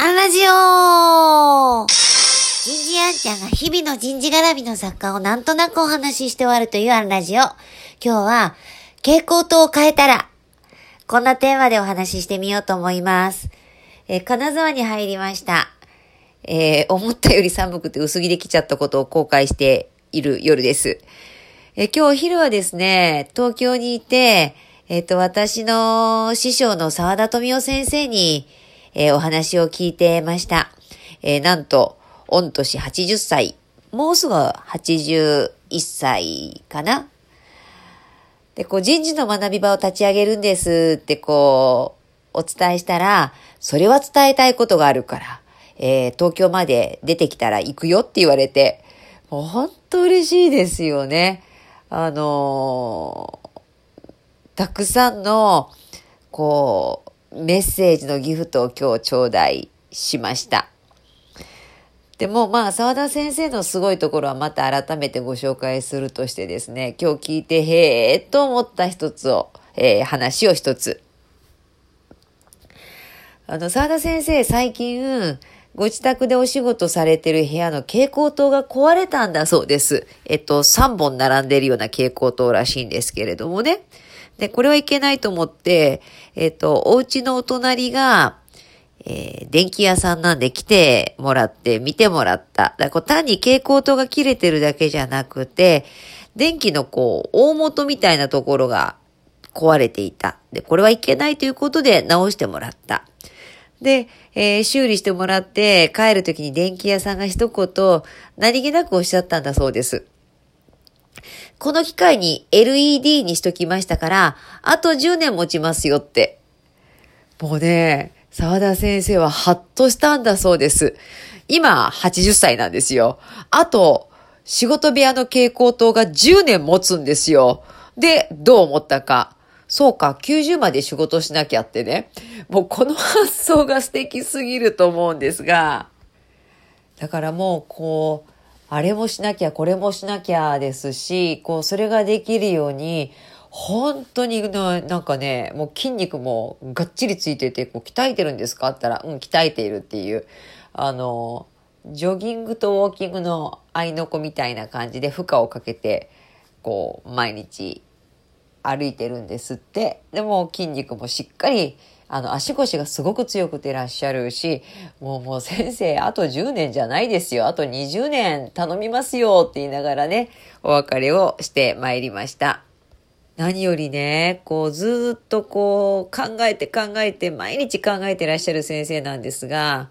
アンラジオ人事アンちゃんが日々の人事絡みの作家をなんとなくお話しして終わるというアンラジオ。今日は、蛍光灯を変えたら、こんなテーマでお話ししてみようと思います。え金沢に入りました。えー思ったより寒くて薄着で来ちゃったことを後悔している夜です。え今日お昼はですね、東京にいて、えっ、と、私の師匠の沢田富夫先生に、えーお話を聞いてました。えーなんと、御年80歳、もうすぐ81歳かなで、こう、人事の学び場を立ち上げるんですって、こう、お伝えしたら、それは伝えたいことがあるから、えー東京まで出てきたら行くよって言われて、もう本当嬉しいですよね。あのーたくさんの、こう、メッセージのギフトを今日頂戴しました。でもまあ、沢田先生のすごいところはまた改めてご紹介するとしてですね、今日聞いてへーっと思った一つを、えー話を一つ。あの、沢田先生最近、ご自宅でお仕事されてる部屋の蛍光灯が壊れたんだそうです。えっと、3本並んでるような蛍光灯らしいんですけれどもね。で、これはいけないと思って、えっと、お家のお隣が、えー電気屋さんなんで来てもらって、見てもらった。だからこう単に蛍光灯が切れてるだけじゃなくて、電気のこう、大元みたいなところが壊れていた。で、これはいけないということで直してもらった。で、えー修理してもらって帰るときに電気屋さんが一言何気なくおっしゃったんだそうです。この機械に LED にしときましたから、あと10年持ちますよって。もうね、沢田先生はハッとしたんだそうです。今、80歳なんですよ。あと、仕事部屋の蛍光灯が10年持つんですよ。で、どう思ったか。そうか、90まで仕事しなきゃってね。もうこの発想が素敵すぎると思うんですが。だからもうこう、あれもしなきゃ、これもしなきゃですし、こう、それができるように、本当にな、なんかね、もう筋肉もがっちりついてて、こう、鍛えてるんですか？って言ったら、うん、鍛えているっていう、あの、ジョギングとウォーキングの合いの子みたいな感じで負荷をかけて、こう、毎日歩いてるんですって。でも筋肉もしっかり、あの、足腰がすごく強くてらっしゃるし、もうもう先生、あと10年じゃないですよ。あと20年頼みますよって言いながらね、お別れをしてまいりました。何よりね、こうずっとこう考えて考えて毎日考えてらっしゃる先生なんですが、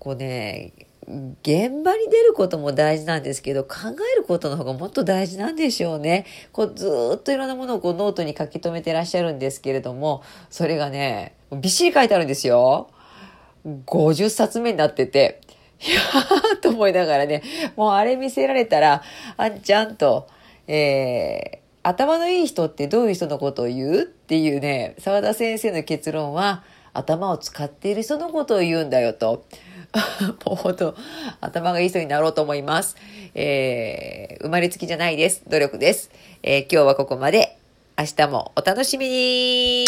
こうね、現場に出ることも大事なんですけど、考えることの方がもっと大事なんでしょうね。こうずっといろんなものをこうノートに書き留めてらっしゃるんですけれども、それがね、びっしり書いてあるんですよ。50冊目になってて、いやーと思いながらね、もうあれ見せられたら、あんちゃんと、えー、頭のいい人ってどういう人のことを言うっていうね、沢田先生の結論は、頭を使っている人のことを言うんだよと。もう本当、頭がいい人になろうと思います。えー、生まれつきじゃないです。努力です。えー今日はここまで。明日もお楽しみに